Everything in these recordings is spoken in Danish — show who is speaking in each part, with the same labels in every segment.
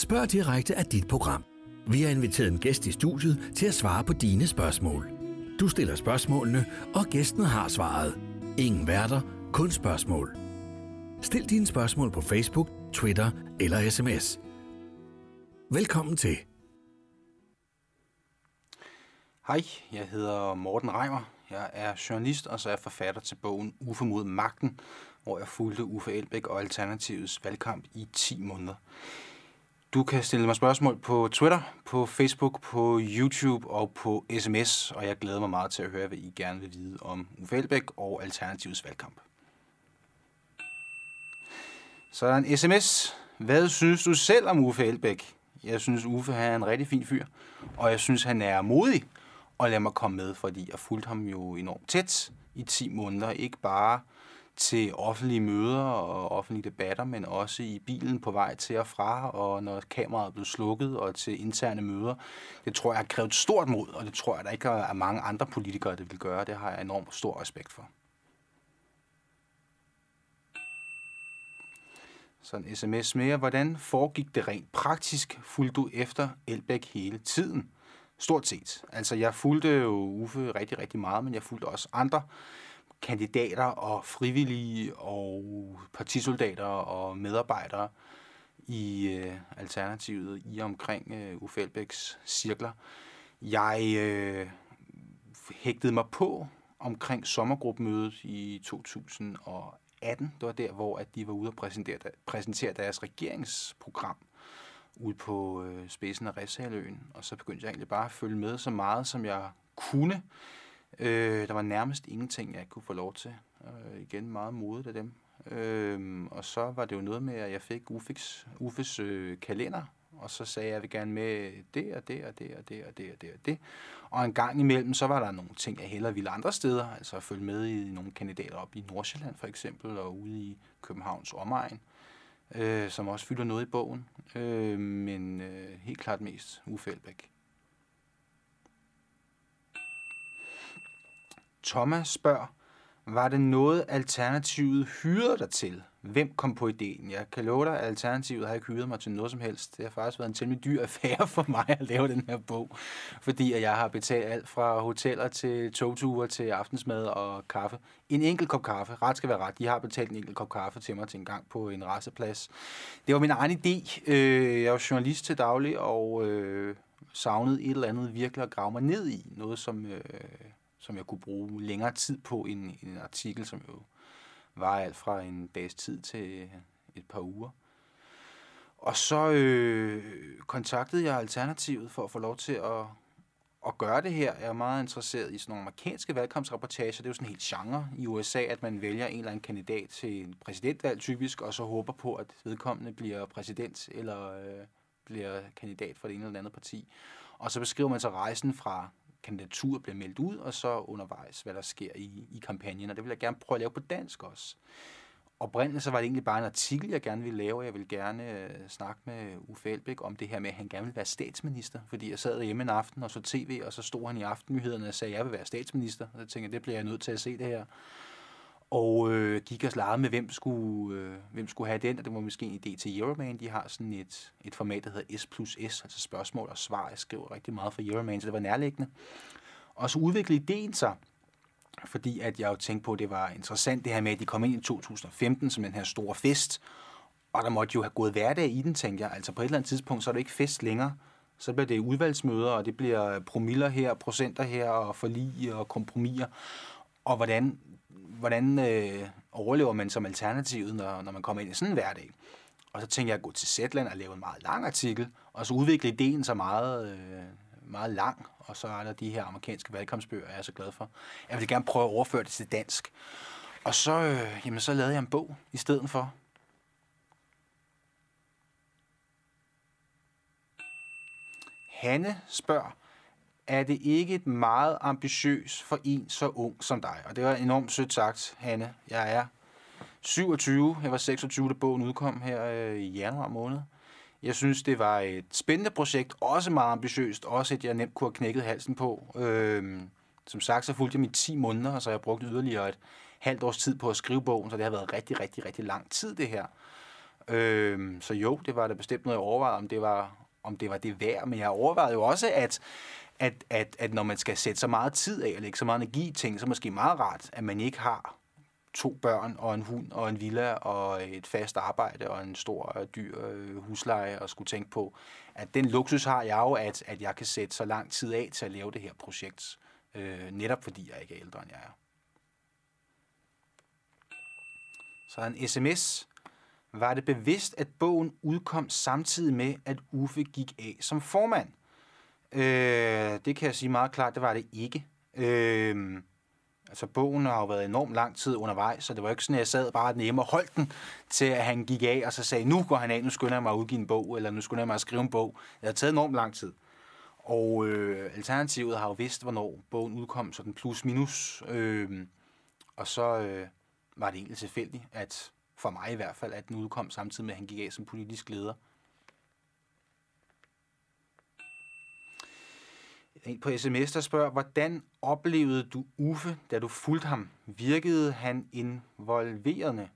Speaker 1: Spørg direkte af dit program. Vi har inviteret en gæst i studiet til at svare på dine spørgsmål. Du stiller spørgsmålene, og gæsten har svaret. Ingen værter, kun spørgsmål. Stil dine spørgsmål på Facebook, Twitter eller sms. Velkommen til.
Speaker 2: Hej, jeg hedder Morten Reimer. Jeg er journalist, og så er jeg forfatter til bogen Uffe mod magten, hvor jeg fulgte Uffe Elbæk og Alternativets valgkamp i 10 måneder. Du kan stille mig spørgsmål på Twitter, på Facebook, på YouTube og på sms, og jeg glæder mig meget til at høre, hvad I gerne vil vide om Uffe Elbæk og Alternativets valgkamp. Så er der en sms. Hvad synes du selv om Uffe Elbæk? Jeg synes, Uffe er en rigtig fin fyr, og jeg synes, han er modig og lad mig komme med, fordi jeg fulgte ham jo enormt tæt i 10 måneder. Ikke bare til offentlige møder og offentlige debatter, men også i bilen på vej til og fra, og når kameraet blev slukket, og til interne møder. Det tror jeg har krævet stort mod, og det tror jeg, der ikke er mange andre politikere, der vil gøre. Det har jeg enormt stor respekt for. Så en sms mere. Hvordan foregik det rent praktisk? Fulgte du efter Elbæk hele tiden? Stort set. Altså, jeg fulgte jo Uffe rigtig, rigtig meget, men jeg fulgte også andre kandidater og frivillige og partisoldater og medarbejdere i øh, Alternativet i omkring øh, Uffe Elbæks cirkler. Jeg øh, hægtede mig på omkring sommergruppemødet i 2018. Det var der, hvor at de var ude og præsentere, præsentere deres regeringsprogram ud på øh, spidsen af Ræshaløen, og så begyndte jeg egentlig bare at følge med så meget, som jeg kunne. Øh, der var nærmest ingenting, jeg kunne få lov til. Øh, igen meget modet af dem. Øh, og så var det jo noget med, at jeg fik Ufes, Ufes øh, kalender, og så sagde jeg, at jeg vil gerne med det og det og det og det og det og det og det. Og en gang imellem, så var der nogle ting, jeg hellere ville andre steder, altså at følge med i nogle kandidater op i Nordsjælland for eksempel, og ude i Københavns omegn øh, som også fylder noget i bogen, øh, men øh, helt klart mest Uffe Elbæk. Thomas spørger, var det noget, Alternativet hyrede dig til? Hvem kom på ideen? Jeg kan love dig, at Alternativet har ikke hyret mig til noget som helst. Det har faktisk været en temmelig dyr affære for mig at lave den her bog, fordi jeg har betalt alt fra hoteller til togture til aftensmad og kaffe. En enkelt kop kaffe, ret skal være ret. De har betalt en enkelt kop kaffe til mig til en gang på en resteplads. Det var min egen idé. Øh, jeg var journalist til daglig og øh, savnede et eller andet virkelig at grave mig ned i. Noget, som, øh, som jeg kunne bruge længere tid på end en, en artikel, som jo var alt fra en dags tid til et par uger. Og så øh, kontaktede jeg Alternativet for at få lov til at, at gøre det her. Jeg er meget interesseret i sådan nogle amerikanske valgkampsreportager. Det er jo sådan en helt genre i USA, at man vælger en eller anden kandidat til en præsidentvalg typisk, og så håber på, at vedkommende bliver præsident eller øh, bliver kandidat for det ene eller andet parti. Og så beskriver man så rejsen fra kandidatur bliver meldt ud, og så undervejs, hvad der sker i, i kampagnen. Og det vil jeg gerne prøve at lave på dansk også. Oprindeligt så var det egentlig bare en artikel, jeg gerne ville lave. Jeg ville gerne øh, snakke med Uffe Elbæk om det her med, at han gerne ville være statsminister. Fordi jeg sad hjemme en aften og så tv, og så stod han i aftennyhederne og sagde, at jeg vil være statsminister. Og så tænkte jeg, det bliver jeg nødt til at se det her. Og øh, gik og slarede med, hvem skulle, øh, hvem skulle have den, og det var måske en idé til Euroman. De har sådan et, et format, der hedder S plus S, altså spørgsmål og svar. Jeg skriver rigtig meget for Euroman, så det var nærliggende. Og så udviklede ideen sig, fordi at jeg jo tænkte på, at det var interessant det her med, at de kom ind i 2015 som den her store fest, og der måtte jo have gået hverdag i den, tænkte jeg. Altså på et eller andet tidspunkt, så er det ikke fest længere. Så bliver det udvalgsmøder, og det bliver promiller her, procenter her, og forlig og kompromiser. Og hvordan hvordan øh, overlever man som alternativet, når, når man kommer ind i sådan en hverdag? Og så tænkte jeg at gå til Zetland og lave en meget lang artikel, og så udvikle ideen så meget, øh, meget lang, og så er der de her amerikanske valgkampsbøger, jeg er så glad for. Jeg ville gerne prøve at overføre det til dansk. Og så, øh, jamen, så lavede jeg en bog i stedet for. Hanne spørger, er det ikke et meget ambitiøst for en så ung som dig? Og det var enormt sødt sagt, Hanne. Jeg er 27, jeg var 26, da bogen udkom her øh, i januar måned. Jeg synes, det var et spændende projekt, også meget ambitiøst, også et, jeg nemt kunne have knækket halsen på. Øh, som sagt, så fulgte jeg mit 10 måneder, og så har jeg brugt yderligere et halvt års tid på at skrive bogen, så det har været rigtig, rigtig, rigtig lang tid, det her. Øh, så jo, det var da bestemt noget, jeg overvejede, om det var, om det var det værd. Men jeg overvejede jo også, at, at, at, at når man skal sætte så meget tid af og lægge så meget energi i ting, så er det måske meget rart, at man ikke har to børn og en hund og en villa og et fast arbejde og en stor øh, dyr øh, husleje og skulle tænke på, at den luksus har jeg jo, at, at jeg kan sætte så lang tid af til at lave det her projekt, øh, netop fordi jeg ikke er ældre end jeg er. Så en sms. Var det bevidst, at bogen udkom samtidig med, at Uffe gik af som formand? Øh, det kan jeg sige meget klart, det var det ikke. Øh, Altså, bogen har jo været enormt lang tid undervejs, så det var ikke sådan, at jeg sad bare nemme og holdt den, til at han gik af, og så sagde, nu går han af, nu skynder jeg mig at udgive en bog, eller nu skynder jeg mig at skrive en bog. Det har taget enormt lang tid. Og øh, Alternativet har jo vidst, hvornår bogen udkom, så den plus minus. Øh, og så øh, var det egentlig tilfældigt, at for mig i hvert fald, at den udkom samtidig med, at han gik af som politisk leder. En på sms, der spørger, hvordan oplevede du Uffe, da du fulgte ham? Virkede han involverende?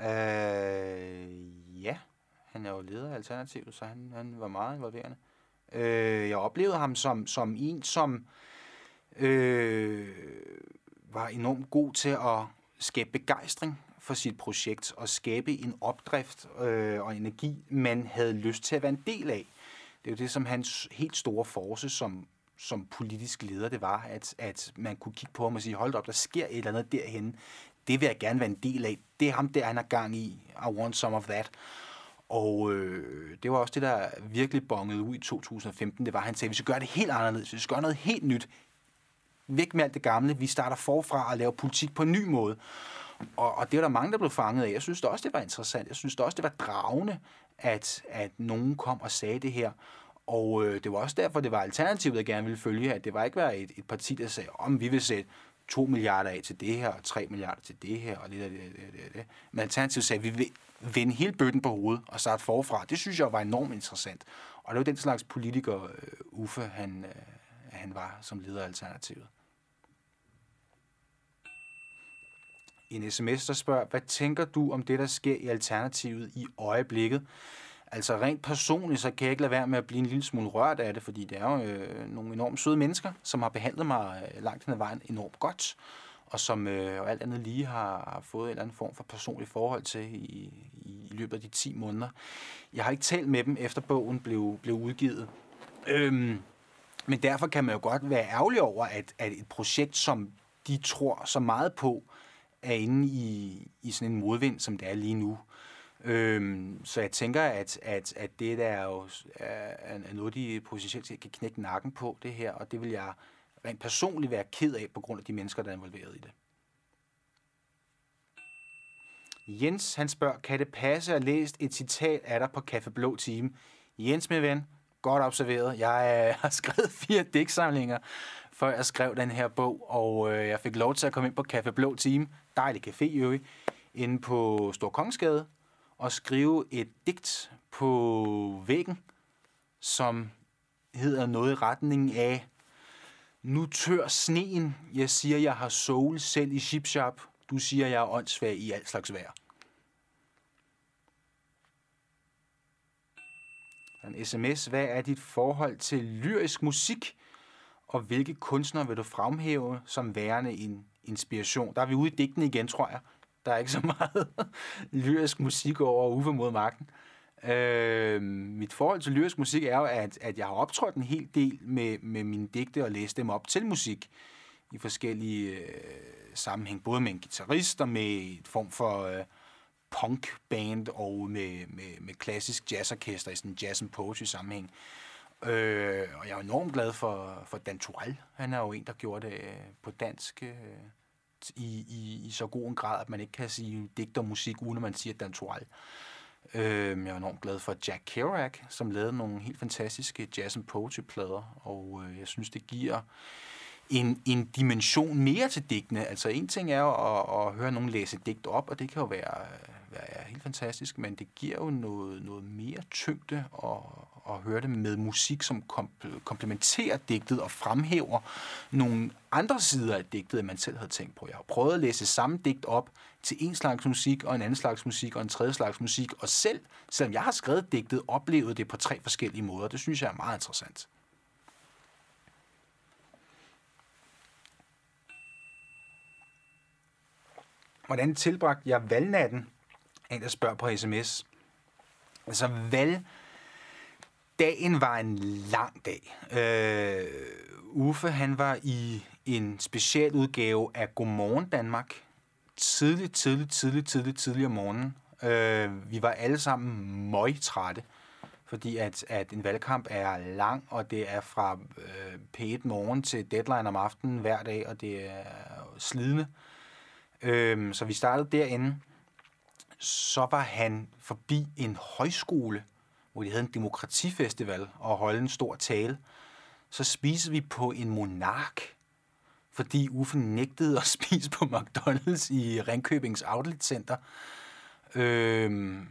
Speaker 2: Øh, ja, han er jo leder af Alternativet, så han, han var meget involverende. Øh, jeg oplevede ham som, som en, som øh, var enormt god til at skabe begejstring for sit projekt og skabe en opdrift øh, og energi, man havde lyst til at være en del af. Det er jo det, som hans helt store force som, som politisk leder, det var, at, at man kunne kigge på ham og sige, hold op, der sker et eller andet derhen. Det vil jeg gerne være en del af. Det er ham der, han har gang i. I want some of that. Og øh, det var også det, der virkelig bongede ud i 2015. Det var, at han sagde, vi skal gøre det helt anderledes. Vi skal gøre noget helt nyt. Væk med alt det gamle. Vi starter forfra og laver politik på en ny måde. Og, og det var der mange, der blev fanget af. Jeg synes det også, det var interessant. Jeg synes det også, det var dragende, at, at nogen kom og sagde det her. Og øh, det var også derfor, det var alternativet, der gerne ville følge, at det var ikke være et, et parti, der sagde, om vi vil sætte 2 milliarder af til det her, og 3 milliarder til det her, og lidt af det, det, det, det. Men Alternativet sagde, at vi vil vende hele bøtten på hovedet og starte forfra. Det synes jeg var enormt interessant. Og det var den slags politiker, øh, Uffe, han, øh, han var som leder af Alternativet. En sms, der spørger, hvad tænker du om det, der sker i Alternativet i øjeblikket? Altså rent personligt, så kan jeg ikke lade være med at blive en lille smule rørt af det, fordi det er jo øh, nogle enormt søde mennesker, som har behandlet mig øh, langt hen ad vejen enormt godt, og som øh, og alt andet lige har, har fået en eller anden form for personlig forhold til i, i, i løbet af de 10 måneder. Jeg har ikke talt med dem, efter bogen blev, blev udgivet. Øhm, men derfor kan man jo godt være ærgerlig over, at, at et projekt, som de tror så meget på, er inde i, i sådan en modvind, som det er lige nu. Øhm, så jeg tænker, at, at, at det der er jo er, er noget, de potentielt kan knække nakken på, det her, og det vil jeg rent personligt være ked af, på grund af de mennesker, der er involveret i det. Jens, han spørger, kan det passe at læst et citat af dig på Café Blå Time? Jens, min ven, godt observeret. Jeg øh, har skrevet fire digtsamlinger, før jeg skrev den her bog, og øh, jeg fik lov til at komme ind på Café Blå Time, dejlig café i øvrigt, inde på Stor Kongsgade, og skrive et digt på væggen, som hedder noget i retning af Nu tør sneen, jeg siger, jeg har sol selv i chipshop, du siger, jeg er åndssvag i alt slags vejr. En sms, hvad er dit forhold til lyrisk musik, og hvilke kunstnere vil du fremhæve som værende en inspiration? Der er vi ude i digten igen, tror jeg. Der er ikke så meget lyrisk musik over Uffe mod magten. Øh, mit forhold til lyrisk musik er jo, at, at jeg har optrådt en hel del med, med mine digte og læst dem op til musik i forskellige øh, sammenhæng, både med en guitarist og med et form for øh, punkband og med, med, med klassisk jazzorkester i sådan en jazz and poetry sammenhæng. Øh, Øh, og jeg er enormt glad for, for Dan Turell. Han er jo en, der gjorde det øh, på dansk øh, i, i, i så god en grad, at man ikke kan sige digt og musik, uden at man siger Dan Turell. Øh, jeg er enormt glad for Jack Kerouac, som lavede nogle helt fantastiske jazz and poetry plader, og øh, jeg synes, det giver en, en dimension mere til digtene. Altså en ting er jo at, at høre nogen læse digt op, og det kan jo være, øh, være helt fantastisk, men det giver jo noget, noget mere tyngde og, at høre det med musik, som komplementerer digtet og fremhæver nogle andre sider af digtet, end man selv havde tænkt på. Jeg har prøvet at læse samme digt op til en slags musik, og en anden slags musik, og en tredje slags musik, og selv, selvom jeg har skrevet digtet, oplevede det på tre forskellige måder. Det synes jeg er meget interessant. Hvordan tilbragte jeg valgnatten? En, der spørger på sms. Altså, valg... Dagen var en lang dag. Øh, Uffe, han var i en speciel udgave af Godmorgen Danmark. Tidligt, tidligt, tidligt, tidligt, tidlig om morgenen. Øh, vi var alle sammen møgtrætte, fordi at, at en valgkamp er lang, og det er fra øh, P1 morgen til deadline om aftenen hver dag, og det er slidende. Øh, så vi startede derinde. Så var han forbi en højskole, hvor de havde en demokratifestival og holdt en stor tale. Så spiste vi på en monark, fordi Uffe nægtede at spise på McDonald's i Ringkøbings Outlet Center. Øhm,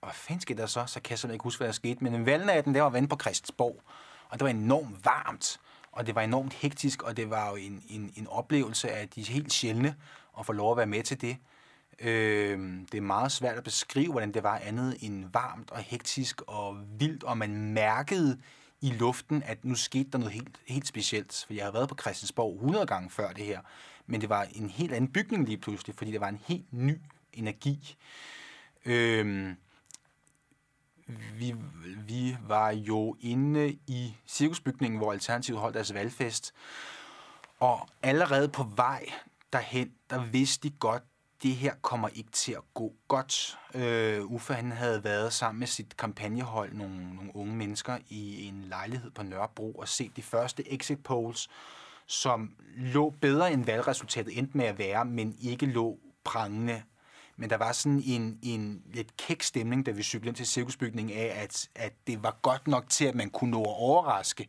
Speaker 2: og hvad fanden skete der så? Så kan jeg simpelthen ikke huske, hvad der skete. Men en valgnatten, der var vand på Christiansborg, og det var enormt varmt, og det var enormt hektisk, og det var jo en, en, en oplevelse af de helt sjældne at få lov at være med til det. Øh, det er meget svært at beskrive, hvordan det var andet end varmt og hektisk og vildt, og man mærkede i luften, at nu skete der noget helt, helt specielt. For jeg har været på Christiansborg 100 gange før det her, men det var en helt anden bygning lige pludselig, fordi det var en helt ny energi. Øh, vi, vi var jo inde i cirkusbygningen, hvor Alternativet holdt deres valgfest, og allerede på vej derhen, der vidste de godt, det her kommer ikke til at gå godt. Øh, Uffe han havde været sammen med sit kampagnehold, nogle, nogle unge mennesker, i en lejlighed på Nørrebro og set de første exit polls, som lå bedre end valgresultatet endte med at være, men ikke lå prangende. Men der var sådan en, en lidt kæk stemning, da vi cyklede ind til cirkusbygningen af, at, at det var godt nok til, at man kunne nå at overraske.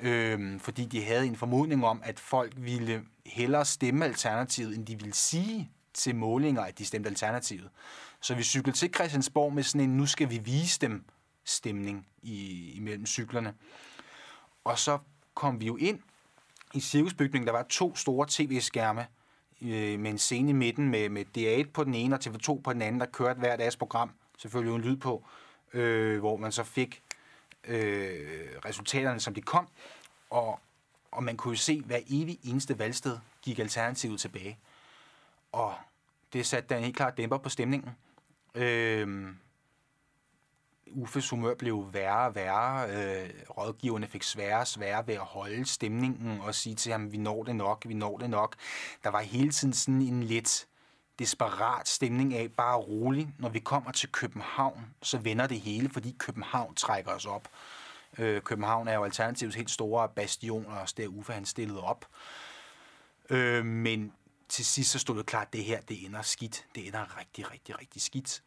Speaker 2: Øhm, fordi de havde en formodning om, at folk ville hellere stemme Alternativet, end de ville sige til målinger, at de stemte Alternativet. Så vi cyklede til Christiansborg med sådan en, nu skal vi vise dem stemning i, imellem cyklerne. Og så kom vi jo ind i cirkusbygningen. Der var to store tv-skærme øh, med en scene i midten med, med DR1 på den ene og TV2 på den anden, der kørte hver dags program. Selvfølgelig en lyd på, øh, hvor man så fik øh, resultaterne, som de kom. Og, og man kunne jo se, hver evig eneste valgsted gik Alternativet tilbage. Og det satte da en helt klart dæmper på stemningen. Øh, Uffes humør blev værre og værre. Øh, rådgiverne fik sværere og sværere ved at holde stemningen og sige til ham, vi når det nok, vi når det nok. Der var hele tiden sådan en lidt desperat stemning af, bare rolig. Når vi kommer til København, så vender det hele, fordi København trækker os op. Øh, København er jo alternativt helt store bastion, og også der Uffe han stillede op. Øh, men til sidst så stod det klart, at det her det ender skidt. Det ender rigtig, rigtig, rigtig skidt.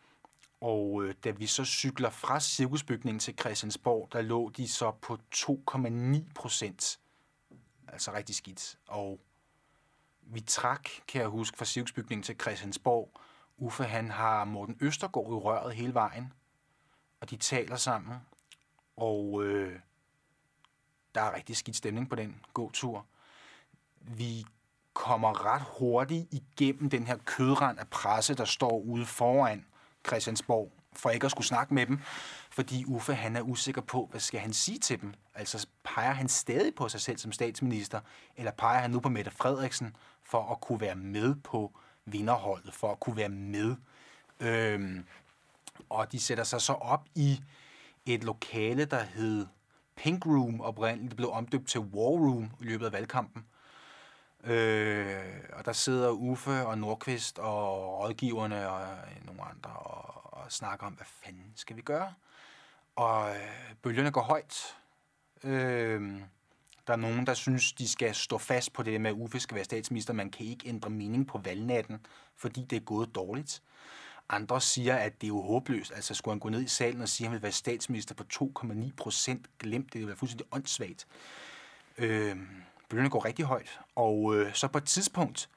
Speaker 2: Og øh, da vi så cykler fra cirkusbygningen til Christiansborg, der lå de så på 2,9 procent. Altså rigtig skidt. Og vi trak, kan jeg huske, fra cirkusbygningen til Christiansborg. Uffe, han har Morten Østergaard i røret hele vejen. Og de taler sammen. Og øh, der er rigtig skidt stemning på den gåtur. Vi kommer ret hurtigt igennem den her kødrand af presse, der står ude foran Christiansborg, for ikke at skulle snakke med dem, fordi Uffe han er usikker på, hvad skal han sige til dem? Altså peger han stadig på sig selv som statsminister, eller peger han nu på Mette Frederiksen for at kunne være med på vinderholdet, for at kunne være med? Øhm, og de sætter sig så op i et lokale, der hed Pink Room oprindeligt. Det blev omdøbt til War Room i løbet af valgkampen. Øh, og der sidder Uffe og Nordqvist og rådgiverne og øh, nogle andre og, og snakker om, hvad fanden skal vi gøre? Og øh, bølgerne går højt. Øh, der er nogen, der synes, de skal stå fast på det med, at Uffe skal være statsminister. Man kan ikke ændre mening på valgnatten, fordi det er gået dårligt. Andre siger, at det er jo håbløst. Altså, skulle han gå ned i salen og sige, at han vil være statsminister på 2,9 procent, glemt det. Det vil være fuldstændig åndssvagt. Øh, bølgerne går rigtig højt. Og øh, så på et tidspunkt,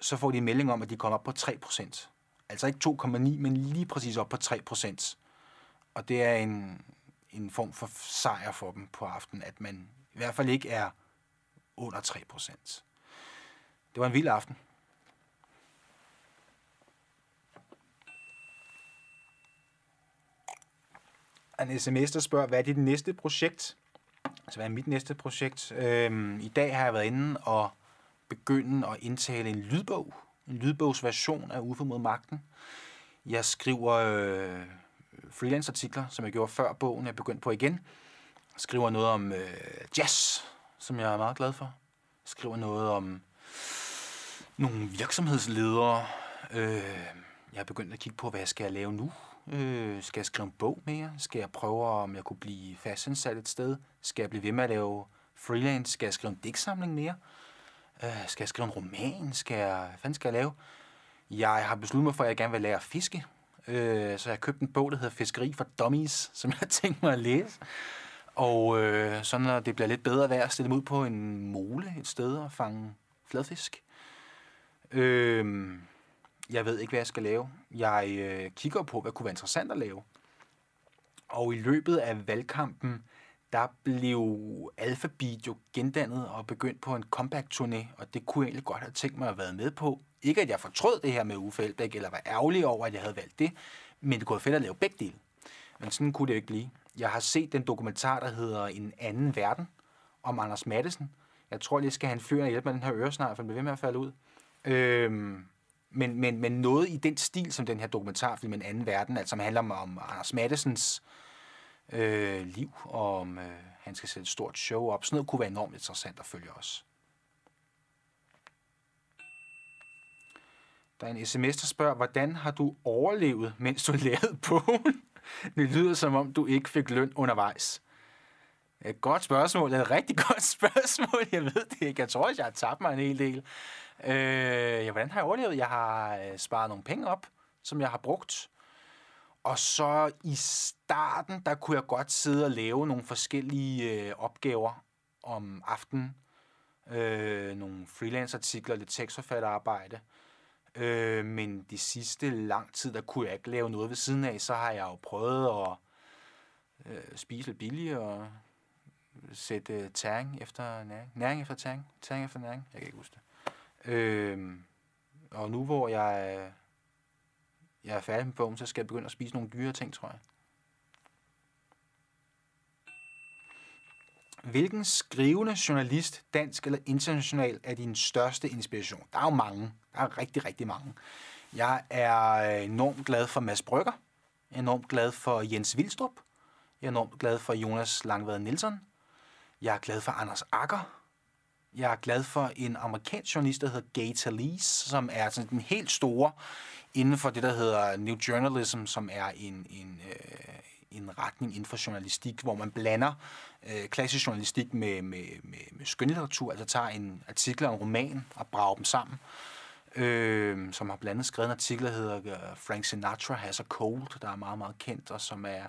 Speaker 2: så får de en melding om, at de kommer op på 3%. Altså ikke 2,9, men lige præcis op på 3%. Og det er en, en form for sejr for dem på aftenen, at man i hvert fald ikke er under 3%. Det var en vild aften. En sms, der spørger, hvad er dit næste projekt? Altså, hvad er mit næste projekt? Øhm, I dag har jeg været inde og begynde at indtale en lydbog. En lydbogsversion af Ufo mod magten. Jeg skriver øh, freelance-artikler, som jeg gjorde før bogen, jeg begyndte på igen. Jeg skriver noget om øh, jazz, som jeg er meget glad for. Jeg skriver noget om nogle virksomhedsledere. Øh, jeg er begyndt at kigge på, hvad jeg skal lave nu. Øh, skal jeg skrive en bog mere? Skal jeg prøve, om jeg kunne blive fastansat et sted? Skal jeg blive ved med at lave freelance? Skal jeg skrive en digtsamling mere? Øh, skal jeg skrive en roman? Skal jeg, hvad fanden skal jeg lave? Jeg har besluttet mig for, at jeg gerne vil lære at fiske. Øh, så jeg har købt en bog, der hedder Fiskeri for Dummies, som jeg har tænkt mig at læse. Og øh, så når det bliver lidt bedre vejr, stille mig ud på en mole et sted og fange fladfisk. Øh, jeg ved ikke, hvad jeg skal lave. Jeg øh, kigger på, hvad kunne være interessant at lave. Og i løbet af valgkampen, der blev Alphabet jo gendannet og begyndt på en comeback-turné, og det kunne jeg egentlig godt have tænkt mig at have været med på. Ikke at jeg fortrød det her med Uffe Elbæk, eller var ærgerlig over, at jeg havde valgt det, men det kunne være fedt at lave begge dele. Men sådan kunne det ikke blive. Jeg har set den dokumentar, der hedder En anden verden, om Anders Mattesen. Jeg tror, lige, skal han en og hjælpe med den her øresnegl, for den bliver ved med at falde ud. Øhm, men, men, men noget i den stil, som den her dokumentarfilm En anden verden, altså som handler om, om Anders Mattesens øh, liv, og om øh, han skal sætte et stort show op. Sådan noget kunne være enormt interessant at følge os. Der er en sms, der spørger, hvordan har du overlevet, mens du lavede bogen? Det lyder som om, du ikke fik løn undervejs. Et godt spørgsmål. Et rigtig godt spørgsmål. Jeg ved det ikke. Jeg tror, at jeg har tabt mig en hel del. Øh, ja, hvordan har jeg overlevet? Jeg har øh, sparet nogle penge op, som jeg har brugt. Og så i starten, der kunne jeg godt sidde og lave nogle forskellige øh, opgaver om aftenen. Øh, nogle freelance-artikler, lidt tekstforfatterarbejde. Øh, men de sidste lang tid, der kunne jeg ikke lave noget ved siden af. Så har jeg jo prøvet at øh, spise lidt billigt og sætte øh, tæring efter næring. Næring efter tæring. Tæring efter næring. Jeg kan ikke huske det. Øh, og nu hvor jeg, jeg er færdig med bogen, så skal jeg begynde at spise nogle dyre ting, tror jeg. Hvilken skrivende journalist, dansk eller international, er din største inspiration? Der er jo mange. Der er rigtig, rigtig mange. Jeg er enormt glad for Mads Brygger. Jeg er enormt glad for Jens Vildstrup. Jeg er enormt glad for Jonas Langvad Nielsen. Jeg er glad for Anders Akker. Jeg er glad for en amerikansk journalist, der hedder Gay Talese, som er sådan den helt store inden for det, der hedder New Journalism, som er en, en, øh, en retning inden for journalistik, hvor man blander øh, klassisk journalistik med, med, med, med skønlitteratur, altså tager en artikel og en roman og brager dem sammen. Øh, som har blandt andet skrevet en artikel, der hedder øh, Frank Sinatra Has a Cold, der er meget, meget kendt, og som er,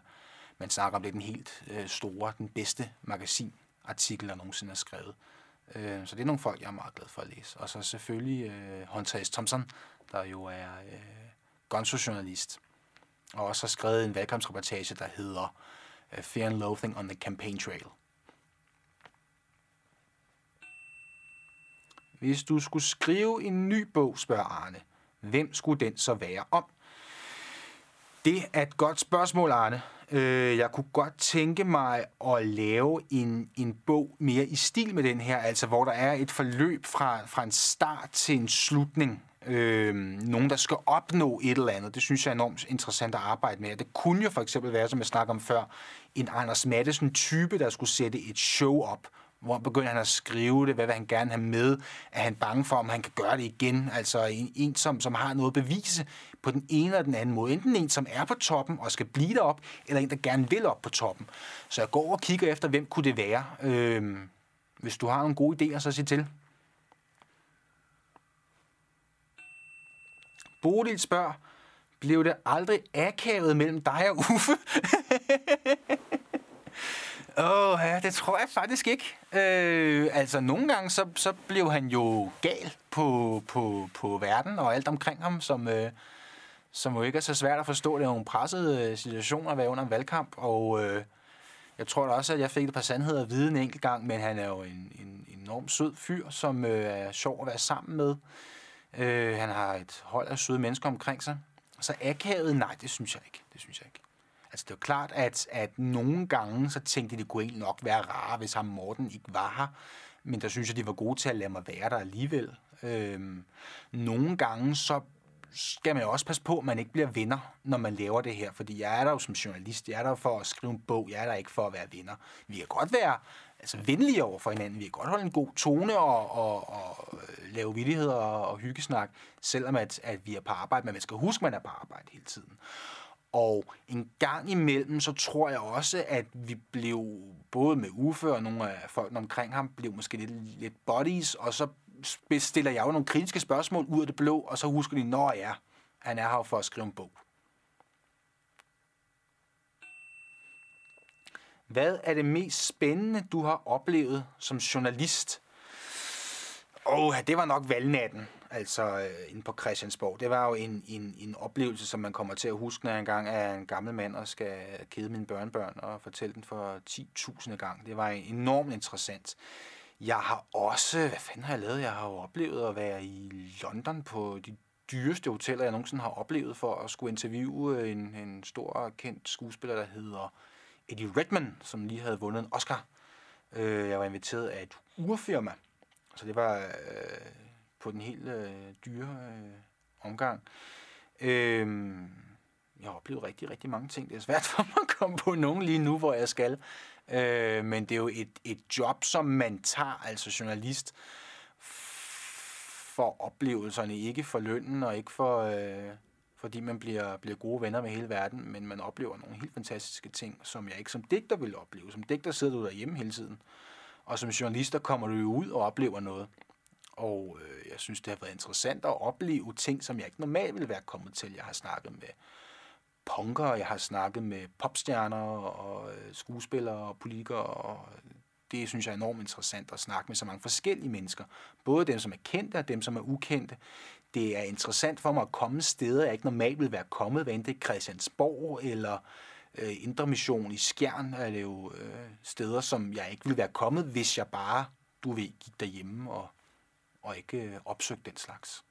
Speaker 2: man snakker om det, den helt øh, store, den bedste magasinartikel, der nogensinde er skrevet. Øh, Øh, så det er nogle folk, jeg er meget glad for at læse. Og så selvfølgelig øh, Hunter S. Thompson, der jo er øh, gonzo-journalist, og også har skrevet en valgkampsreportage, der hedder øh, Fear and Loathing on the Campaign Trail. Hvis du skulle skrive en ny bog, spørger Arne, hvem skulle den så være om? Det er et godt spørgsmål, Arne. Øh, jeg kunne godt tænke mig at lave en, en bog mere i stil med den her, altså hvor der er et forløb fra, fra en start til en slutning. Øh, nogen, der skal opnå et eller andet. Det synes jeg er enormt interessant at arbejde med. Det kunne jo for eksempel være, som jeg snakker om før, en Anders Mattesen-type, der skulle sætte et show op, hvor begynder han at skrive det, hvad vil han gerne have med, er han bange for, om han kan gøre det igen, altså en, en som, som har noget at bevise på den ene eller den anden måde, enten en, som er på toppen og skal blive derop, eller en, der gerne vil op på toppen. Så jeg går og kigger efter, hvem kunne det være. Øh, hvis du har nogle gode idéer, så sig til. Bodil spørger, blev det aldrig akavet mellem dig og Uffe? Åh, oh, ja, det tror jeg faktisk ikke. Øh, altså, nogle gange, så, så blev han jo gal på, på, på verden og alt omkring ham, som, øh, som jo ikke er så svært at forstå. Det er nogle pressede øh, situationer at være under en valgkamp, og øh, Jeg tror da også, at jeg fik et par sandheder at vide en enkelt gang, men han er jo en, en enormt sød fyr, som øh, er sjov at være sammen med. Øh, han har et hold af søde mennesker omkring sig. Så akavet, nej, det synes jeg ikke. Det synes jeg ikke. Altså, det er klart, at, at nogle gange, så tænkte de, det kunne egentlig nok være rare, hvis ham Morten ikke var her. Men der synes jeg, de var gode til at lade mig være der alligevel. Øhm, nogle gange, så skal man jo også passe på, at man ikke bliver vinder, når man laver det her. Fordi jeg er der jo som journalist, jeg er der for at skrive en bog, jeg er der ikke for at være vinder. Vi kan godt være altså, venlige over for hinanden, vi kan godt holde en god tone og, og, og øh, lave villigheder og, og hyggesnak, selvom at, at vi er på arbejde, men man skal huske, at man er på arbejde hele tiden. Og en gang imellem, så tror jeg også, at vi blev, både med Uffe og nogle af folkene omkring ham, blev måske lidt, lidt buddies, og så stiller jeg jo nogle kritiske spørgsmål ud af det blå, og så husker de, når ja, han er her for at skrive en bog. Hvad er det mest spændende, du har oplevet som journalist? Åh, oh, det var nok valgnatten, altså øh, inde på Christiansborg. Det var jo en, en, en oplevelse, som man kommer til at huske, når jeg engang er en gammel mand og skal kede mine børnebørn og fortælle den for 10.000 gang. Det var enormt interessant. Jeg har også, hvad fanden har jeg lavet? Jeg har jo oplevet at være i London på de dyreste hoteller, jeg nogensinde har oplevet for at skulle interviewe en, en stor kendt skuespiller, der hedder Eddie Redman, som lige havde vundet en Oscar. Øh, jeg var inviteret af et urfirma, så det var øh, på den helt øh, dyre øh, omgang. Øh, jeg har oplevet rigtig, rigtig mange ting. Det er svært for mig at komme på nogen lige nu, hvor jeg skal. Øh, men det er jo et, et job, som man tager, altså journalist, for oplevelserne, ikke for lønnen og ikke for, øh, fordi man bliver, bliver gode venner med hele verden, men man oplever nogle helt fantastiske ting, som jeg ikke som digter vil opleve. Som digter sidder du derhjemme hele tiden, og som journalister kommer du jo ud og oplever noget. Og øh, jeg synes, det har været interessant at opleve ting, som jeg ikke normalt ville være kommet til. Jeg har snakket med punker, jeg har snakket med popstjerner og øh, skuespillere og politikere, og øh, det synes jeg er enormt interessant at snakke med så mange forskellige mennesker. Både dem, som er kendte og dem, som er ukendte. Det er interessant for mig at komme steder, jeg ikke normalt vil være kommet, hvad enten det er Christiansborg eller øh, Indre Mission i Skjern, er det jo øh, steder, som jeg ikke ville være kommet, hvis jeg bare, du ved, gik derhjemme og, og ikke øh, opsøgte den slags.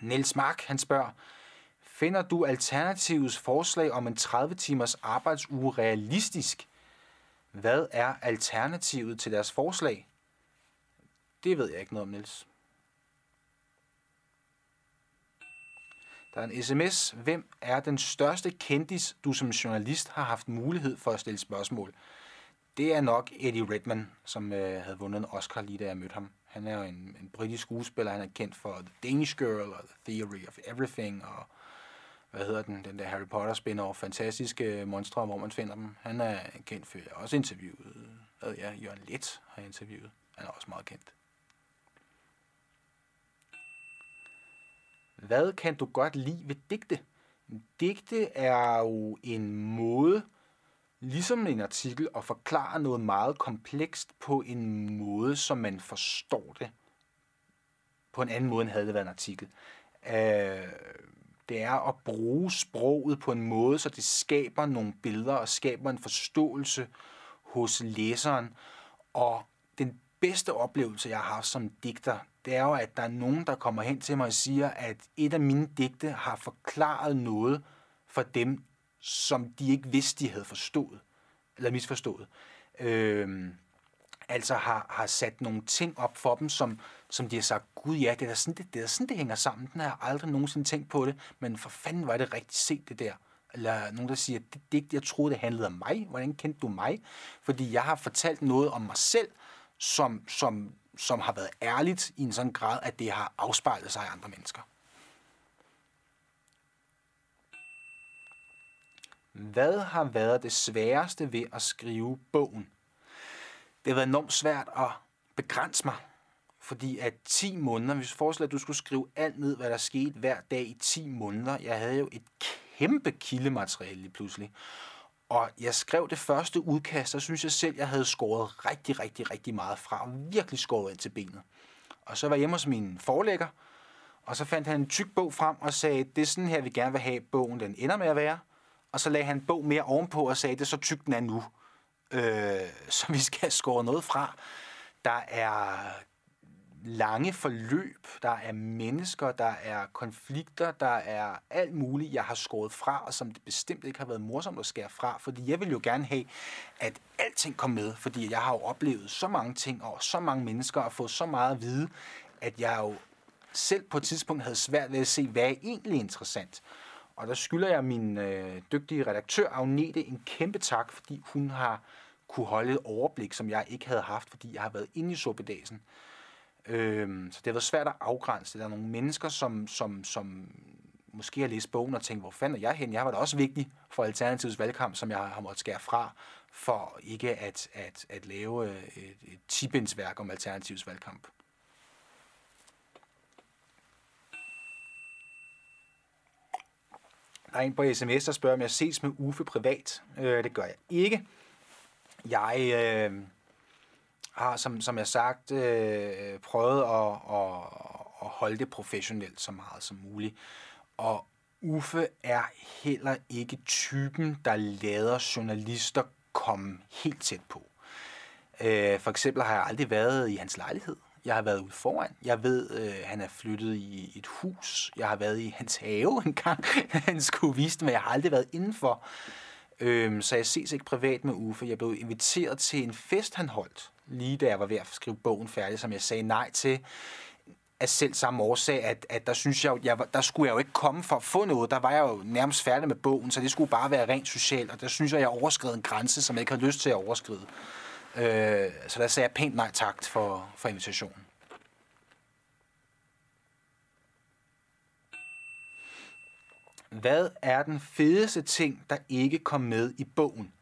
Speaker 2: Niels Mark, han spørger, finder du Alternativets forslag om en 30-timers arbejdsuge realistisk? Hvad er alternativet til deres forslag? Det ved jeg ikke noget om, Niels. Der er en sms. Hvem er den største kendis, du som journalist har haft mulighed for at stille spørgsmål? Det er nok Eddie Redman, som øh, havde vundet en Oscar lige da jeg mødte ham. Han er jo en, en britisk skuespiller. Han er kendt for The Danish Girl og The Theory of Everything og hvad hedder den, den der Harry Potter spin-off, fantastiske monstre, hvor man finder dem. Han er kendt for, jeg har også interviewet, hvad ja, Jørgen Let har jeg interviewet. Han er også meget kendt. Hvad kan du godt lide ved digte? Digte er jo en måde, ligesom en artikel, og forklare noget meget komplekst på en måde, som man forstår det. På en anden måde, end havde det været en artikel. Øh, det er at bruge sproget på en måde, så det skaber nogle billeder og skaber en forståelse hos læseren. Og den bedste oplevelse, jeg har haft som digter, det er jo, at der er nogen, der kommer hen til mig og siger, at et af mine digte har forklaret noget for dem, som de ikke vidste, de havde forstået, eller misforstået. Øh, altså har, har sat nogle ting op for dem, som, som de har sagt, gud ja, det er, sådan, det, det er sådan, det hænger sammen. Den har jeg aldrig nogensinde tænkt på det, men for fanden var det rigtigt set det der. Eller nogen, der siger, det digt, jeg troede, det handlede om mig. Hvordan kendte du mig? Fordi jeg har fortalt noget om mig selv, som, som, som har været ærligt i en sådan grad, at det har afspejlet sig i andre mennesker. Hvad har været det sværeste ved at skrive bogen? Det har været enormt svært at begrænse mig, fordi at 10 måneder, hvis du forestiller, at du skulle skrive alt ned, hvad der skete hver dag i 10 måneder, jeg havde jo et kæmpe kildemateriale lige pludselig. Og jeg skrev det første udkast, og synes jeg selv, jeg havde skåret rigtig, rigtig, rigtig meget fra, og virkelig skåret ind til benet. Og så var jeg hjemme hos min forlægger, og så fandt han en tyk bog frem og sagde, det er sådan her, vi gerne vil have bogen, den ender med at være, og så lagde han en bog mere ovenpå og sagde, det er så tyk den er nu. Øh, så vi skal have skåret noget fra. Der er lange forløb, der er mennesker, der er konflikter, der er alt muligt, jeg har skåret fra, og som det bestemt ikke har været morsomt at skære fra, fordi jeg vil jo gerne have, at alting kom med, fordi jeg har jo oplevet så mange ting, og så mange mennesker, og fået så meget at vide, at jeg jo selv på et tidspunkt havde svært ved at se, hvad er egentlig interessant. Og der skylder jeg min øh, dygtige redaktør Agnete en kæmpe tak, fordi hun har kunne holde et overblik, som jeg ikke havde haft, fordi jeg har været inde i suppedasen. Øhm, så det har været svært at afgrænse. Der er nogle mennesker, som, som, som måske har læst bogen og tænkt, hvor fanden er jeg hen? Jeg var da også vigtig for Alternativets valgkamp, som jeg har måttet skære fra, for ikke at, at, at lave øh, et, et tibindsværk om Alternativets valgkamp. Der er en på sms, der spørger, om jeg ses med Uffe privat. Øh, det gør jeg ikke. Jeg øh, har, som, som jeg sagt, øh, prøvet at, at, at holde det professionelt så meget som muligt. Og Uffe er heller ikke typen, der lader journalister komme helt tæt på. Øh, for eksempel har jeg aldrig været i hans lejlighed. Jeg har været ude foran. Jeg ved, øh, han er flyttet i et hus. Jeg har været i hans have en gang. han skulle vise det, men jeg har aldrig været indenfor. Øhm, så jeg ses ikke privat med Uffe. Jeg blev inviteret til en fest, han holdt, lige da jeg var ved at skrive bogen færdig, som jeg sagde nej til af selv samme årsag, at, at der synes jeg, jeg, der skulle jeg jo ikke komme for at få noget. Der var jeg jo nærmest færdig med bogen, så det skulle bare være rent socialt, og der synes jeg, jeg overskred en grænse, som jeg ikke har lyst til at overskride. Øh, så der sagde jeg pænt nej tak for, for invitationen. Hvad er den fedeste ting, der ikke kom med i bogen?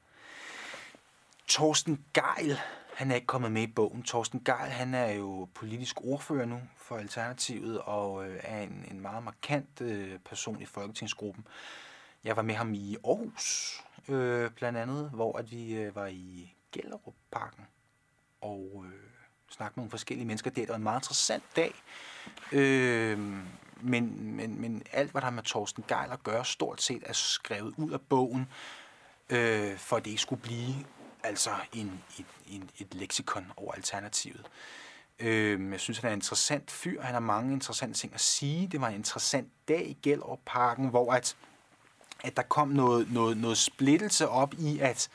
Speaker 2: Torsten Geil, han er ikke kommet med i bogen. Torsten Geil, han er jo politisk ordfører nu for Alternativet, og øh, er en, en meget markant øh, person i Folketingsgruppen. Jeg var med ham i Aarhus, øh, blandt andet, hvor at vi øh, var i Gellerup-parken og øh, snakke med nogle forskellige mennesker. Det var en meget interessant dag. Øh, men, men, men alt, hvad der har med Torsten Geil at gøre, stort set er skrevet ud af bogen, øh, for at det ikke skulle blive altså en, en, en, et leksikon over alternativet. Øh, jeg synes, han er en interessant fyr. Han har mange interessante ting at sige. Det var en interessant dag i Gellerup-parken, hvor at, at der kom noget, noget, noget splittelse op i, at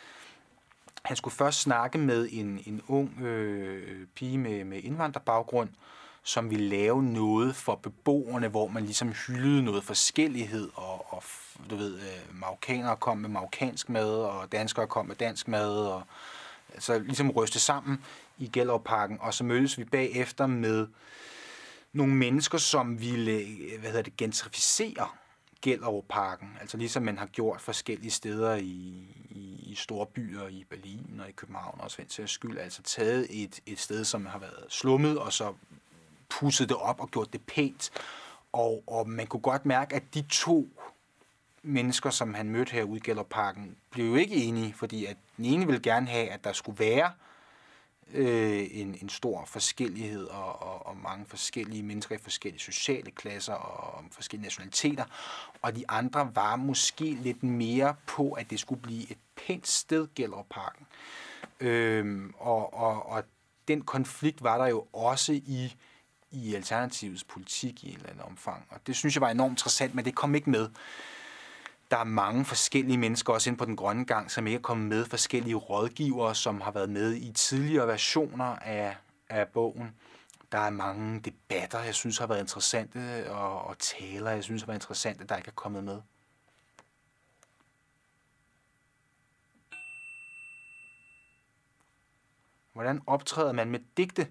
Speaker 2: han skulle først snakke med en, en ung øh, pige med, med indvandrerbaggrund, som ville lave noget for beboerne, hvor man ligesom hyldede noget forskellighed, og, og du ved, øh, marokkanere kom med marokkansk mad, og danskere kom med dansk mad, og så ligesom ryste sammen i Gellerup-parken, og så mødtes vi bagefter med nogle mennesker, som ville øh, hvad hedder det, gentrificere Gellerup-parken, altså ligesom man har gjort forskellige steder i, i, i store byer, i Berlin og i København og Svend skyld, altså taget et, et sted, som har været slummet, og så pusset det op og gjort det pænt. Og, og man kunne godt mærke, at de to mennesker, som han mødte herude i Gellerparken, blev jo ikke enige, fordi at den ene ville gerne have, at der skulle være øh, Øh, en, en stor forskellighed og, og, og mange forskellige mennesker i forskellige sociale klasser og, og forskellige nationaliteter. Og de andre var måske lidt mere på, at det skulle blive et pænt sted, Gellerparken. Øh, og, og, og den konflikt var der jo også i i Alternativets politik i et eller andet omfang. Og det synes jeg var enormt interessant, men det kom ikke med. Der er mange forskellige mennesker også ind på den grønne gang, som ikke er kommet med. Forskellige rådgivere, som har været med i tidligere versioner af, af bogen. Der er mange debatter, jeg synes har været interessante, og, og taler, jeg synes har været interessante, der ikke er kommet med. Hvordan optræder man med digte?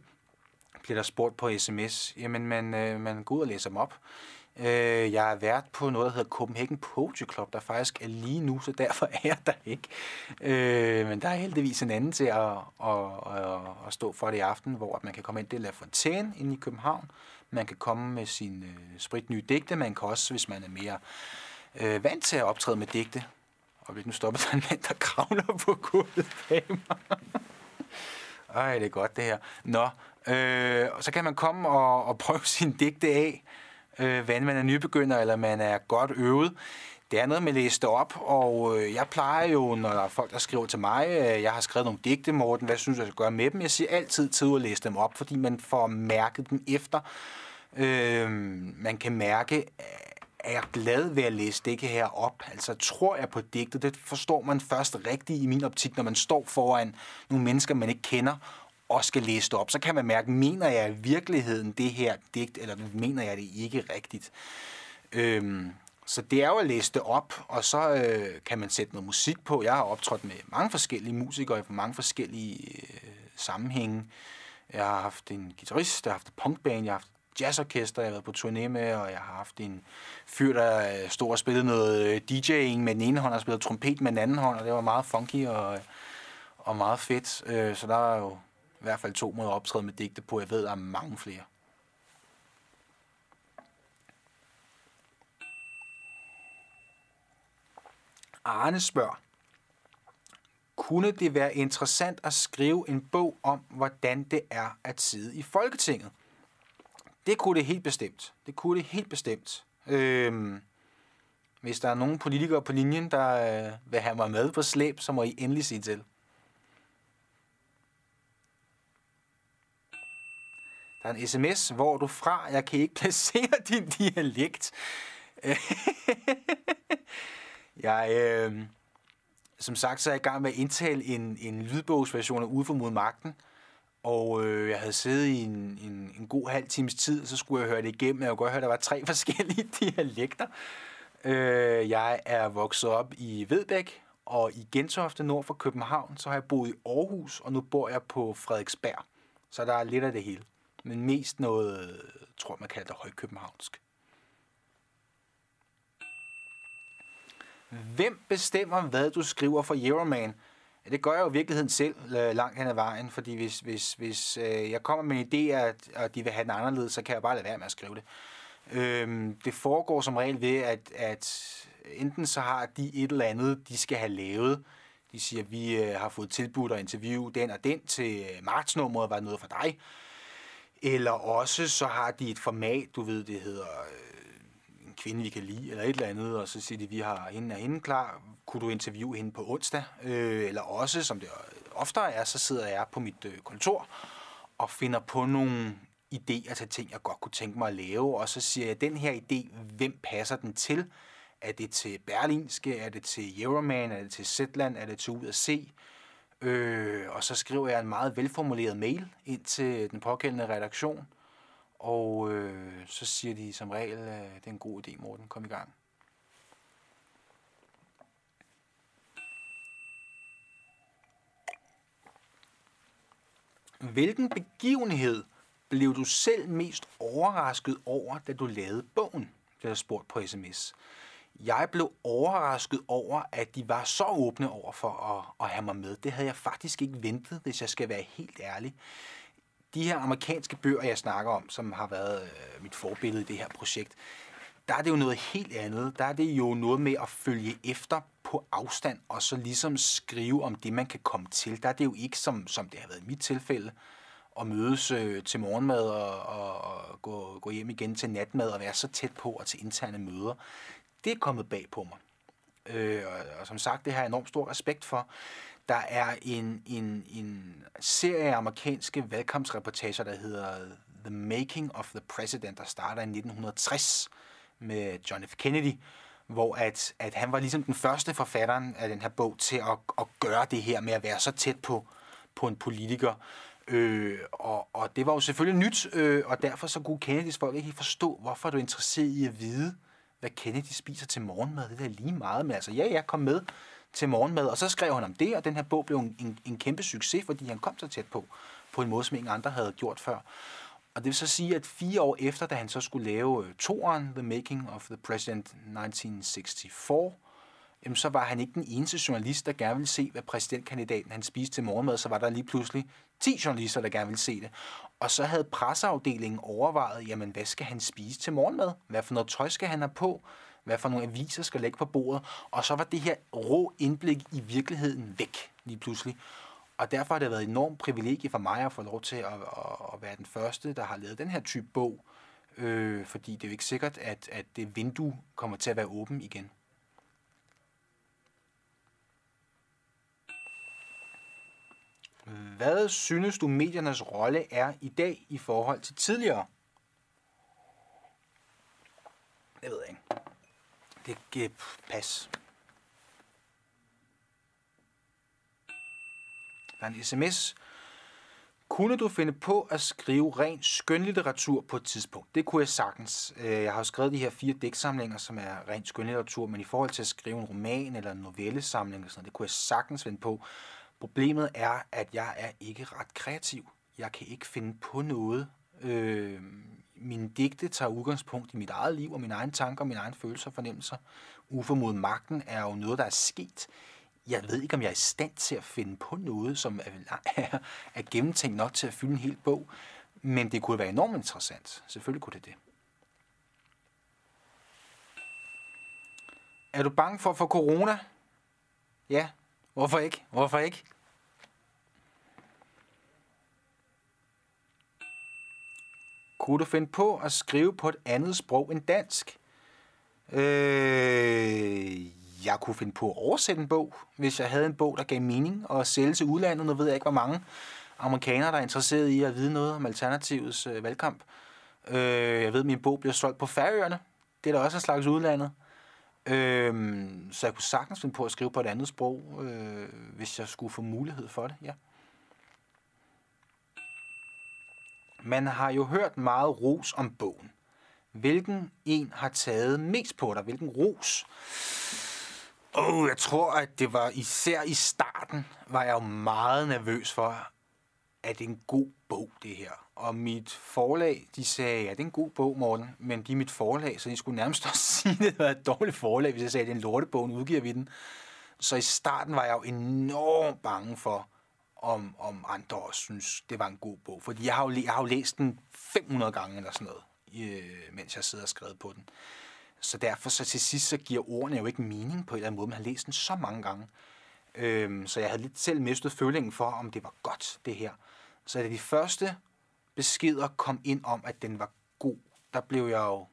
Speaker 2: bliver der spurgt på sms. Jamen, man, øh, man går ud og læser dem op. Øh, jeg er vært på noget, der hedder Copenhagen Poetry Club, der faktisk er lige nu, så derfor er jeg der ikke. Øh, men der er heldigvis en anden til at, at, at, at stå for det i aften, hvor man kan komme ind. til La Fontaine inde i København. Man kan komme med sin øh, spritnye digte. Man kan også, hvis man er mere øh, vant til at optræde med digte, og nu stopper der en mand, der kravler på gulvet bag mig. Ej, det er godt det her. Nå, Øh, og så kan man komme og, og prøve sin digte af, øh, hvad man er nybegynder eller man er godt øvet. Det er noget med at læse det op, og øh, jeg plejer jo, når der er folk, der skriver til mig, øh, jeg har skrevet nogle digte, Morten, hvad synes du, jeg skal gøre med dem? Jeg siger altid til at læse dem op, fordi man får mærket dem efter. Øh, man kan mærke, er jeg glad ved at læse det her op? Altså, tror jeg på digtet? Det forstår man først rigtigt i min optik, når man står foran nogle mennesker, man ikke kender, og skal læse det op. Så kan man mærke, mener jeg i virkeligheden det her digt, eller mener jeg det ikke rigtigt? Øhm, så det er jo at læse det op, og så øh, kan man sætte noget musik på. Jeg har optrådt med mange forskellige musikere i mange forskellige øh, sammenhænge. Jeg har haft en guitarist, jeg har haft en punkband, jeg har haft jazzorkester, jeg har været på turné med, og jeg har haft en fyr, der øh, stod og spillede noget øh, DJ'ing med den ene hånd, og spillede trompet med den anden hånd, og det var meget funky og, øh, og meget fedt. Øh, så der er jo i hvert fald to måder at optræde med digte på. Jeg ved, der er mange flere. Arne spørger, kunne det være interessant at skrive en bog om, hvordan det er at sidde i Folketinget? Det kunne det helt bestemt. Det kunne det helt bestemt. Øhm, hvis der er nogen politikere på linjen, der øh, vil have mig med på slæb, så må I endelig sige til. Der er en sms, hvor du fra, jeg kan ikke placere din dialekt. jeg, øh, som sagt, så er jeg i gang med at indtale en, en lydbogsversion af Ude for mod magten. Og øh, jeg havde siddet i en, en, en god halv times tid, så skulle jeg høre det igennem. Jeg kunne godt høre, at der var tre forskellige dialekter. Øh, jeg er vokset op i Vedbæk og i Gentofte nord for København. Så har jeg boet i Aarhus, og nu bor jeg på Frederiksberg. Så der er lidt af det hele. Men mest noget, øh, tror man kalder det højkøbenhavnsk. Hvem bestemmer, hvad du skriver for Euroman? Ja, det gør jeg jo i virkeligheden selv øh, langt hen ad vejen, fordi hvis, hvis, hvis øh, jeg kommer med en idé, at, at de vil have den anderledes, så kan jeg bare lade være med at skrive det. Øhm, det foregår som regel ved, at, at enten så har de et eller andet, de skal have lavet. De siger, at vi øh, har fået tilbudt at interviewe den og den til øh, martsnummeret, var noget for dig? Eller også så har de et format, du ved, det hedder øh, en kvinde, vi kan lide, eller et eller andet, og så siger de, vi har hende og hende klar, kunne du interviewe hende på onsdag? Øh, eller også, som det oftere er, så sidder jeg på mit øh, kontor og finder på nogle idéer til ting, jeg godt kunne tænke mig at lave, og så siger jeg, den her idé, hvem passer den til? Er det til Berlinske? Er det til Euroman? Er det til Zetland? Er det til Ud at se? Øh, og så skriver jeg en meget velformuleret mail ind til den pågældende redaktion, og øh, så siger de som regel, at det er en god idé, Morten, kom i gang. Hvilken begivenhed blev du selv mest overrasket over, da du lavede bogen? Det er spurgt på sms. Jeg blev overrasket over, at de var så åbne over for at, at have mig med. Det havde jeg faktisk ikke ventet, hvis jeg skal være helt ærlig. De her amerikanske bøger, jeg snakker om, som har været øh, mit forbillede i det her projekt, der er det jo noget helt andet. Der er det jo noget med at følge efter på afstand, og så ligesom skrive om det, man kan komme til. Der er det jo ikke, som, som det har været i mit tilfælde, at mødes øh, til morgenmad og, og, og gå, gå hjem igen til natmad og være så tæt på og til interne møder. Det er kommet bag på mig. Øh, og, og som sagt, det har jeg enormt stor respekt for. Der er en, en, en serie af amerikanske valgkampsreportager, der hedder The Making of the President, der starter i 1960 med John F. Kennedy, hvor at, at han var ligesom den første forfatteren af den her bog til at, at gøre det her med at være så tæt på, på en politiker. Øh, og, og det var jo selvfølgelig nyt, øh, og derfor så kunne Kennedys folk ikke forstå, hvorfor du er interesseret i at vide, hvad Kennedy spiser til morgenmad. Det er lige meget med. Altså, ja, ja, kom med til morgenmad, og så skrev han om det, og den her bog blev en, en, en kæmpe succes, fordi han kom så tæt på, på en måde, som ingen andre havde gjort før. Og det vil så sige, at fire år efter, da han så skulle lave toren, toeren, The Making of the President 1964, jamen, så var han ikke den eneste journalist, der gerne ville se, hvad præsidentkandidaten han spiste til morgenmad. Så var der lige pludselig 10 journalister, der gerne ville se det. Og så havde presseafdelingen overvejet, jamen hvad skal han spise til morgenmad? Hvad for noget tøj skal han have på? Hvad for nogle aviser skal lægge på bordet? Og så var det her rå indblik i virkeligheden væk lige pludselig. Og derfor har det været et enormt privilegie for mig at få lov til at, at, at være den første, der har lavet den her type bog. Øh, fordi det er jo ikke sikkert, at, at det vindue kommer til at være åben igen. Hvad synes du mediernes rolle er i dag i forhold til tidligere? Det ved jeg ikke. Det giver pas. Der er en sms. Kunne du finde på at skrive ren skønlitteratur på et tidspunkt? Det kunne jeg sagtens. Øh, jeg har jo skrevet de her fire digtsamlinger, som er ren skønlitteratur, men i forhold til at skrive en roman eller en novellesamling, og sådan, det kunne jeg sagtens finde på. Problemet er, at jeg er ikke ret kreativ. Jeg kan ikke finde på noget. Øh, mine digte tager udgangspunkt i mit eget liv og mine egne tanker og mine egne følelser og fornemmelser. Ufo mod magten er jo noget, der er sket. Jeg ved ikke, om jeg er i stand til at finde på noget, som er, er, er gennemtænkt nok til at fylde en hel bog. Men det kunne være enormt interessant. Selvfølgelig kunne det det. Er du bange for at få corona? Ja. Hvorfor ikke? Hvorfor ikke? Kunne du finde på at skrive på et andet sprog end dansk? Øh, jeg kunne finde på at oversætte en bog, hvis jeg havde en bog, der gav mening og sælge til udlandet. Nu ved jeg ikke, hvor mange amerikanere, der er interesseret i at vide noget om Alternativets øh, valgkamp. Øh, jeg ved, at min bog bliver solgt på Færøerne. Det er da også en slags udlandet. Øh, Øhm, så jeg kunne sagtens finde på at skrive på et andet sprog, øh, hvis jeg skulle få mulighed for det, ja. Man har jo hørt meget ros om bogen. Hvilken en har taget mest på dig? Hvilken ros? Oh, jeg tror, at det var især i starten, var jeg jo meget nervøs for, at det en god bog, det her. Og mit forlag, de sagde, ja, det er en god bog, Morten, men de er mit forlag, så de skulle nærmest også sige, at det var et dårligt forlag, hvis jeg sagde, at det er en lortebog, nu udgiver vi den. Så i starten var jeg jo enormt bange for, om, om andre også synes, det var en god bog. Fordi jeg har jo, jeg har jo læst den 500 gange eller sådan noget, øh, mens jeg sidder og skrevet på den. Så derfor så til sidst, så giver ordene jo ikke mening på en eller anden måde. Man har læst den så mange gange. Øhm, så jeg havde lidt selv mistet følingen for, om det var godt, det her. Så da de første beskeder kom ind om, at den var god, der blev jeg jo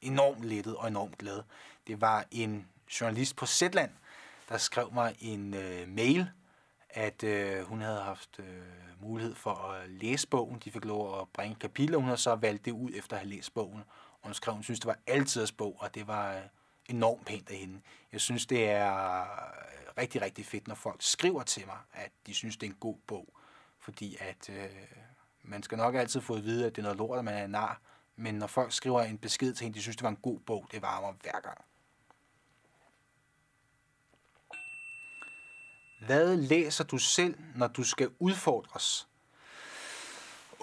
Speaker 2: enormt lettet og enormt glad. Det var en journalist på Zetland, der skrev mig en øh, mail, at øh, hun havde haft øh, mulighed for at læse bogen. De fik lov at bringe kapitler, hun havde så valgt det ud efter at have læst bogen. Og hun skrev, hun synes, det var altidens bog, og det var øh, enormt pænt af hende. Jeg synes, det er rigtig, rigtig fedt, når folk skriver til mig, at de synes, det er en god bog. Fordi at øh, man skal nok altid få at vide, at det er noget lort, at man er nar. Men når folk skriver en besked til en, de synes, det var en god bog, det varmer hver gang. Hvad læser du selv, når du skal udfordres?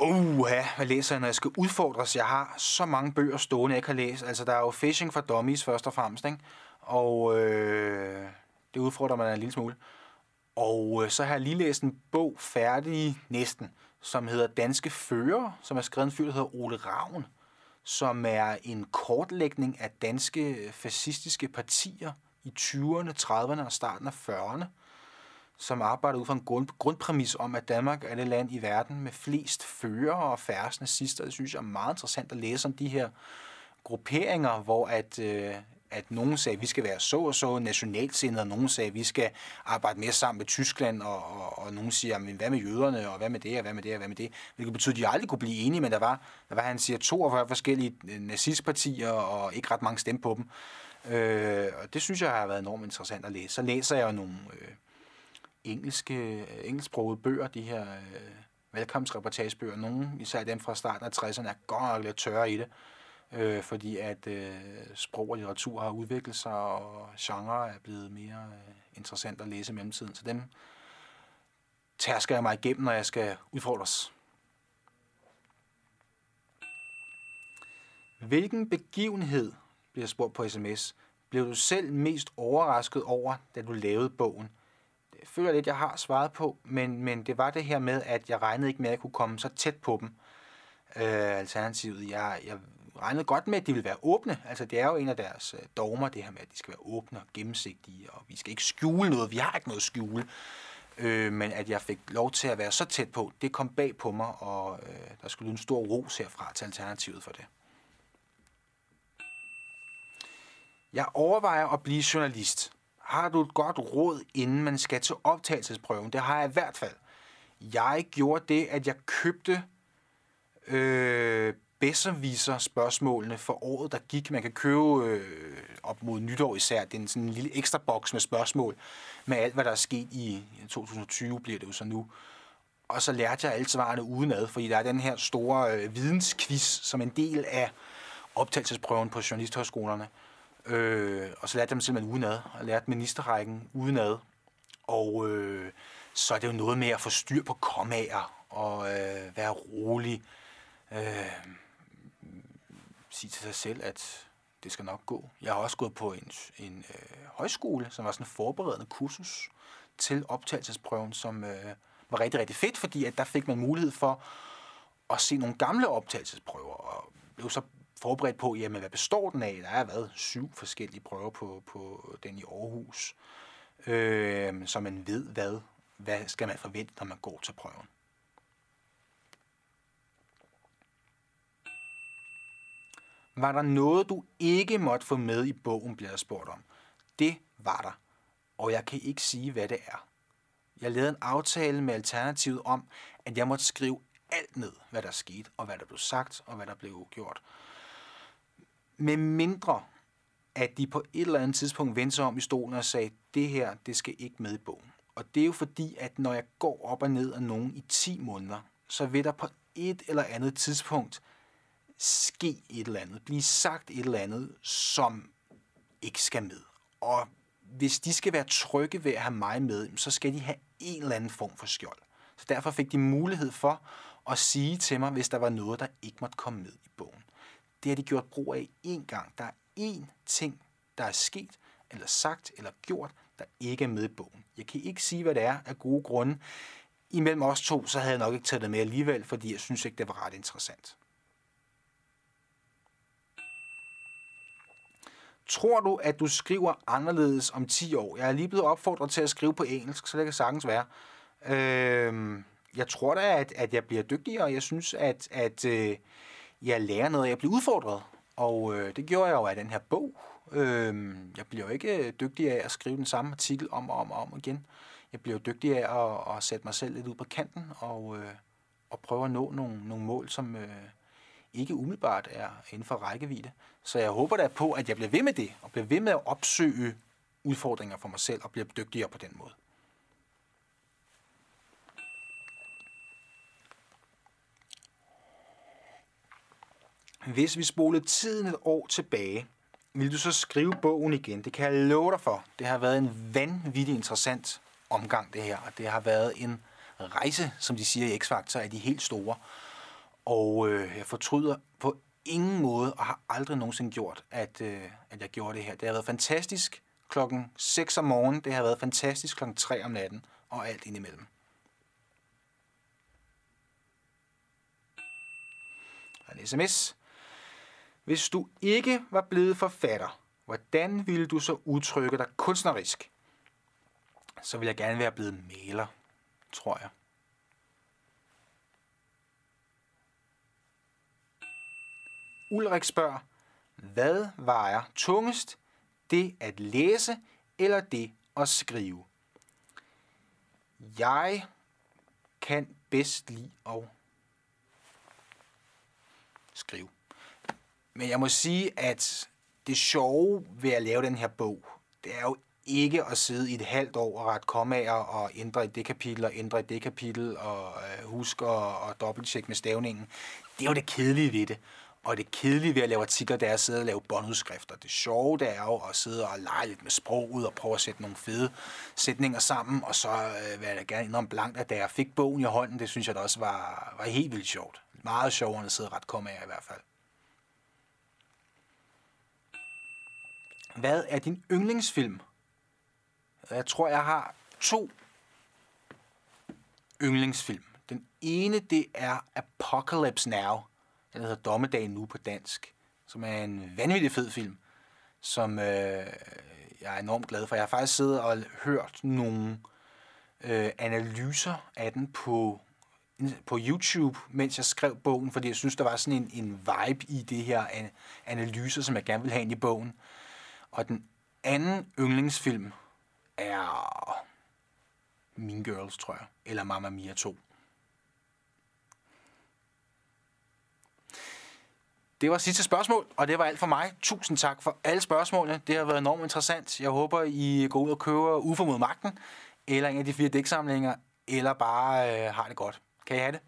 Speaker 2: Uh, hvad læser jeg, når jeg skal udfordres? Jeg har så mange bøger stående, jeg kan læse. Altså, der er jo Fishing for Dummies først og fremmest, ikke? Og øh, det udfordrer man en lille smule. Og øh, så har jeg lige læst en bog færdig næsten, som hedder Danske Fører, som er skrevet en fyr, der hedder Ole Ravn, som er en kortlægning af danske øh, fascistiske partier i 20'erne, 30'erne og starten af 40'erne som arbejder ud fra en grund, grundpræmis om, at Danmark er det land i verden med flest fører og færrest nazister. Det synes jeg er meget interessant at læse om de her grupperinger, hvor at, øh, at nogen sagde, at vi skal være så og så nationalsindet, og nogen sagde, at vi skal arbejde mere sammen med Tyskland, og, og, og nogen siger, men hvad med jøderne, og hvad med det, og hvad med det, og hvad med det. Hvilket betyder, at de aldrig kunne blive enige, men der var, der var han siger, 42 forskellige øh, nazistpartier, og ikke ret mange stemme på dem. Øh, og det synes jeg har været enormt interessant at læse. Så læser jeg nogle... Øh, engelske, øh, engelsksprogede bøger, de her øh, velkomstreportagebøger. Nogle, især dem fra starten af 60'erne, er godt nok lidt tørre i det, øh, øh, fordi at øh, sprog og litteratur har udviklet sig, og genre er blevet mere øh, interessant at læse i mellemtiden. Så dem tærsker jeg mig igennem, når jeg skal udfordres. Hvilken begivenhed, bliver spurgt på sms, blev du selv mest overrasket over, da du lavede bogen? det føler lidt, jeg har svaret på, men, men det var det her med, at jeg regnede ikke med, at jeg kunne komme så tæt på dem. Øh, alternativet, jeg, jeg regnede godt med, at de vil være åbne. Altså, det er jo en af deres øh, dogmer, det her med, at de skal være åbne og gennemsigtige, og vi skal ikke skjule noget. Vi har ikke noget at skjule. Øh, men at jeg fik lov til at være så tæt på, det kom bag på mig, og øh, der skulle en stor ros herfra til Alternativet for det. Jeg overvejer at blive journalist. Har du et godt råd, inden man skal til optagelsesprøven? Det har jeg i hvert fald. Jeg gjorde det, at jeg købte øh, Besserviser spørgsmålene for året, der gik. Man kan købe øh, op mod nytår især. Det er en, sådan en lille ekstra boks med spørgsmål med alt, hvad der er sket i 2020, bliver det jo så nu. Og så lærte jeg alle svarene udenad, fordi der er den her store øh, vidensquiz som en del af optagelsesprøven på journalisthøjskolerne. Øh, og så lærte jeg dem simpelthen udenad, og lærte ministerrækken udenad. Og øh, så er det jo noget med at få styr på kommaer, og øh, være rolig. Øh, sige til sig selv, at det skal nok gå. Jeg har også gået på en, en øh, højskole, som var sådan en forberedende kursus til optagelsesprøven, som øh, var rigtig, rigtig fedt, fordi at der fik man mulighed for at se nogle gamle optagelsesprøver, og blev så forberedt på, jamen, hvad består den af? Der er været syv forskellige prøver på, på den i Aarhus, øh, så man ved, hvad, hvad skal man forvente, når man går til prøven. Var der noget, du ikke måtte få med i bogen, bliver jeg spurgt om. Det var der, og jeg kan ikke sige, hvad det er. Jeg lavede en aftale med Alternativet om, at jeg måtte skrive alt ned, hvad der skete, og hvad der blev sagt, og hvad der blev gjort. Med mindre, at de på et eller andet tidspunkt vendte sig om i stolen og sagde, det her, det skal ikke med i bogen. Og det er jo fordi, at når jeg går op og ned af nogen i 10 måneder, så vil der på et eller andet tidspunkt ske et eller andet, blive sagt et eller andet, som ikke skal med. Og hvis de skal være trygge ved at have mig med, så skal de have en eller anden form for skjold. Så derfor fik de mulighed for at sige til mig, hvis der var noget, der ikke måtte komme med i bogen. Det har de gjort brug af én gang. Der er én ting, der er sket, eller sagt, eller gjort, der ikke er med i bogen. Jeg kan ikke sige, hvad det er af gode grunde. Imellem os to, så havde jeg nok ikke taget det med alligevel, fordi jeg synes ikke, det var ret interessant. Tror du, at du skriver anderledes om 10 år? Jeg er lige blevet opfordret til at skrive på engelsk, så det kan sagtens være. Øh, jeg tror da, at, at jeg bliver dygtigere. og Jeg synes, at, at øh, jeg lærer noget, jeg bliver udfordret. Og øh, det gjorde jeg jo af den her bog. Øh, jeg bliver jo ikke dygtig af at skrive den samme artikel om og om og om igen. Jeg bliver jo dygtig af at, at sætte mig selv lidt ud på kanten og, øh, og prøve at nå nogle, nogle mål, som øh, ikke umiddelbart er inden for rækkevidde. Så jeg håber da på, at jeg bliver ved med det, og bliver ved med at opsøge udfordringer for mig selv, og bliver dygtigere på den måde. Hvis vi spolede tiden et år tilbage, vil du så skrive bogen igen? Det kan jeg love dig for. Det har været en vanvittig interessant omgang, det her. Og det har været en rejse, som de siger i X-Factor, af de helt store. Og øh, jeg fortryder på ingen måde, og har aldrig nogensinde gjort, at, øh, at jeg gjorde det her. Det har været fantastisk klokken 6 om morgenen, det har været fantastisk klokken 3 om natten, og alt indimellem. En sms. Hvis du ikke var blevet forfatter, hvordan ville du så udtrykke dig kunstnerisk? Så vil jeg gerne være blevet maler, tror jeg. Ulrik spørger, hvad vejer tungest? Det at læse eller det at skrive? Jeg kan bedst lide at skrive. Men jeg må sige, at det sjove ved at lave den her bog, det er jo ikke at sidde i et halvt år og ret kommaer og ændre i det kapitel og ændre i det kapitel og øh, huske og, at dobbelttjekke med stavningen. Det er jo det kedelige ved det. Og det kedelige ved at lave artikler, det er at sidde og lave båndudskrifter. Det sjove, det er jo at sidde og lege lidt med sproget og prøve at sætte nogle fede sætninger sammen. Og så øh, vil jeg da gerne indrømme blankt, at da jeg fik bogen i hånden, det synes jeg da også var, var helt vildt sjovt. Meget sjovere end at sidde ret komme af i hvert fald. Hvad er din yndlingsfilm? Jeg tror, jeg har to yndlingsfilm. Den ene, det er Apocalypse Now – den hedder Dommedag nu på dansk, som er en vanvittig fed film, som øh, jeg er enormt glad for. Jeg har faktisk siddet og hørt nogle øh, analyser af den på på YouTube, mens jeg skrev bogen, fordi jeg synes, der var sådan en, en vibe i det her analyser, som jeg gerne vil have ind i bogen. Og den anden yndlingsfilm er Mean Girls, tror jeg, eller Mamma Mia 2. Det var sidste spørgsmål, og det var alt for mig. Tusind tak for alle spørgsmålene. Det har været enormt interessant. Jeg håber, I går ud og køber Ufo mod magten, eller en af de fire dæksamlinger, eller bare øh, har det godt. Kan I have det?